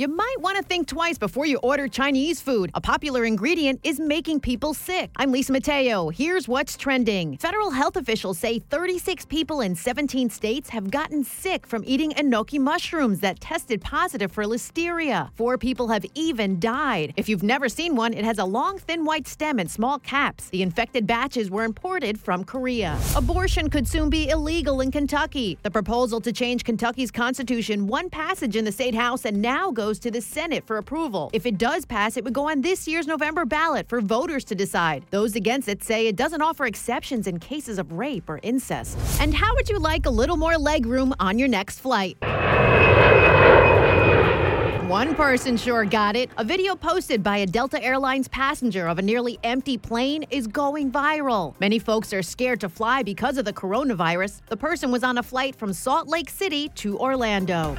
You might want to think twice before you order Chinese food. A popular ingredient is making people sick. I'm Lisa Mateo. Here's what's trending. Federal health officials say 36 people in 17 states have gotten sick from eating enoki mushrooms that tested positive for listeria. Four people have even died. If you've never seen one, it has a long, thin white stem and small caps. The infected batches were imported from Korea. Abortion could soon be illegal in Kentucky. The proposal to change Kentucky's constitution won passage in the state house and now goes to the Senate for approval. If it does pass, it would go on this year's November ballot for voters to decide. Those against it say it doesn't offer exceptions in cases of rape or incest. And how would you like a little more leg room on your next flight? One person sure got it. A video posted by a Delta Airlines passenger of a nearly empty plane is going viral. Many folks are scared to fly because of the coronavirus. The person was on a flight from Salt Lake City to Orlando.